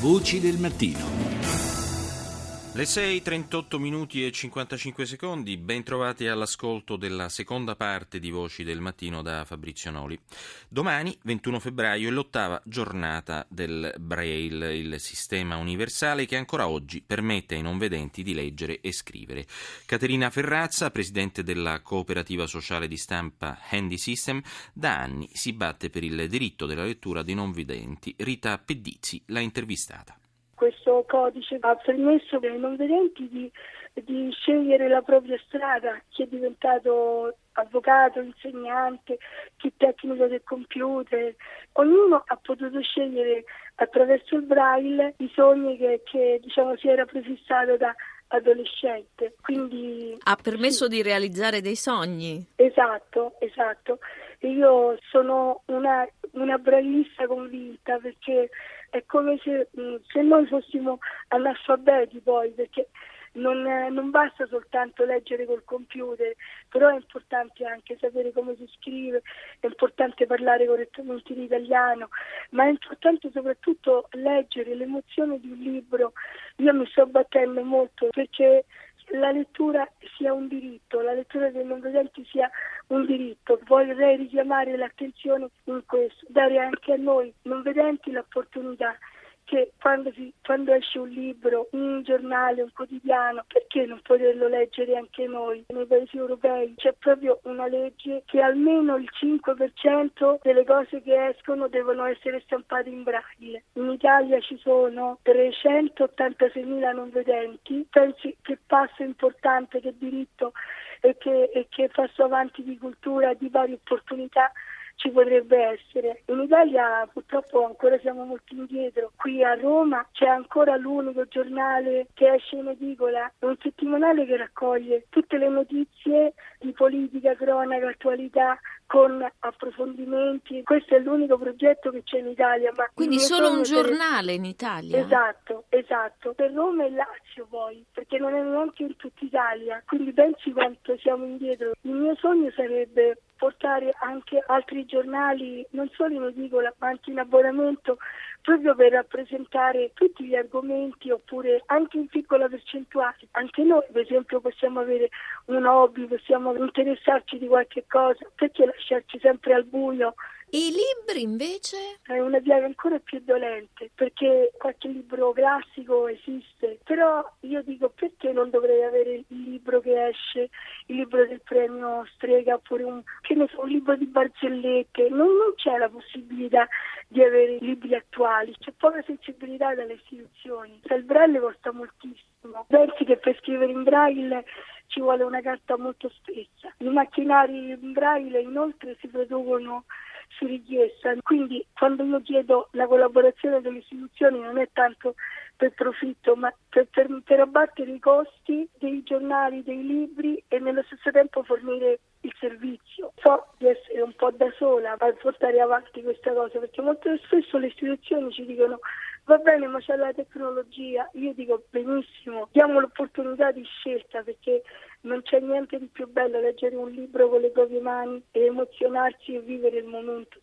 Voci del mattino. Le 6, 38 minuti e 55 secondi, ben trovati all'ascolto della seconda parte di Voci del Mattino da Fabrizio Noli. Domani, 21 febbraio, è l'ottava giornata del Braille, il sistema universale che ancora oggi permette ai non vedenti di leggere e scrivere. Caterina Ferrazza, presidente della cooperativa sociale di stampa Handy System, da anni si batte per il diritto della lettura dei non vedenti. Rita Pedizzi l'ha intervistata questo codice ha permesso ai non vedenti di, di scegliere la propria strada, chi è diventato avvocato, insegnante, chi tecnico del computer, ognuno ha potuto scegliere attraverso il braille i sogni che, che diciamo, si era prefissato da adolescente. Quindi, ha permesso sì. di realizzare dei sogni. Esatto, esatto. Io sono una, una braillista convinta perché è come se, mm, se noi fossimo analfabeti poi, perché non, non, basta soltanto leggere col computer, però è importante anche sapere come si scrive, è importante parlare correttamente in italiano, ma è importante soprattutto leggere l'emozione di un libro. Io mi sto battendo molto perché la lettura sia un diritto, la lettura dei non vedenti sia un diritto. Vorrei richiamare l'attenzione in questo, dare anche a noi non vedenti l'opportunità che quando, si, quando, esce un libro, un giornale, un quotidiano, perché non poterlo leggere anche noi? Nei paesi europei c'è proprio una legge che almeno il 5% delle cose che escono devono essere stampate in braille. In Italia ci sono 386.000 non vedenti, pensi che passo importante, che diritto e che, e che passo avanti di cultura, di varie opportunità ci potrebbe essere. In Italia purtroppo ancora siamo molto indietro. Qui a Roma c'è ancora l'unico giornale che esce in edicola, un settimanale che raccoglie tutte le notizie di politica, cronaca, attualità con approfondimenti. Questo è l'unico progetto che c'è in Italia. Quindi solo un giornale in Italia? Esatto, esatto. Per Roma e Lazio poi, perché non è neanche in tutta Italia. Quindi pensi quanto siamo indietro. Il mio sogno sarebbe portare anche altri giornali, non solo in edicola, ma anche in abbonamento, proprio per rappresentare tutti gli argomenti oppure anche in piccola percentuale. Anche noi, per esempio, possiamo avere un hobby, possiamo interessarci di qualche cosa, perché lasciarci sempre al buio? I libri invece? È una piaga ancora più dolente perché qualche libro classico esiste, però io dico perché non dovrei avere il libro che esce, il libro del premio Strega oppure un, so, un libro di barzellette, non, non c'è la possibilità di avere libri attuali, c'è poca sensibilità dalle istituzioni, il braille costa moltissimo, pensi che per scrivere in braille ci vuole una carta molto spessa, i macchinari in braille inoltre si producono su richiesta. Quindi quando io chiedo la collaborazione delle istituzioni non è tanto per profitto, ma per, per, per abbattere i costi dei giornali, dei libri e nello stesso tempo fornire il servizio. So di essere un po' da sola a portare avanti questa cosa, perché molto spesso le istituzioni ci dicono va bene ma c'è la tecnologia, io dico benissimo, diamo l'opportunità di scelta perché non c'è niente di più bello leggere un libro con le proprie mani e emozionarsi e vivere il momento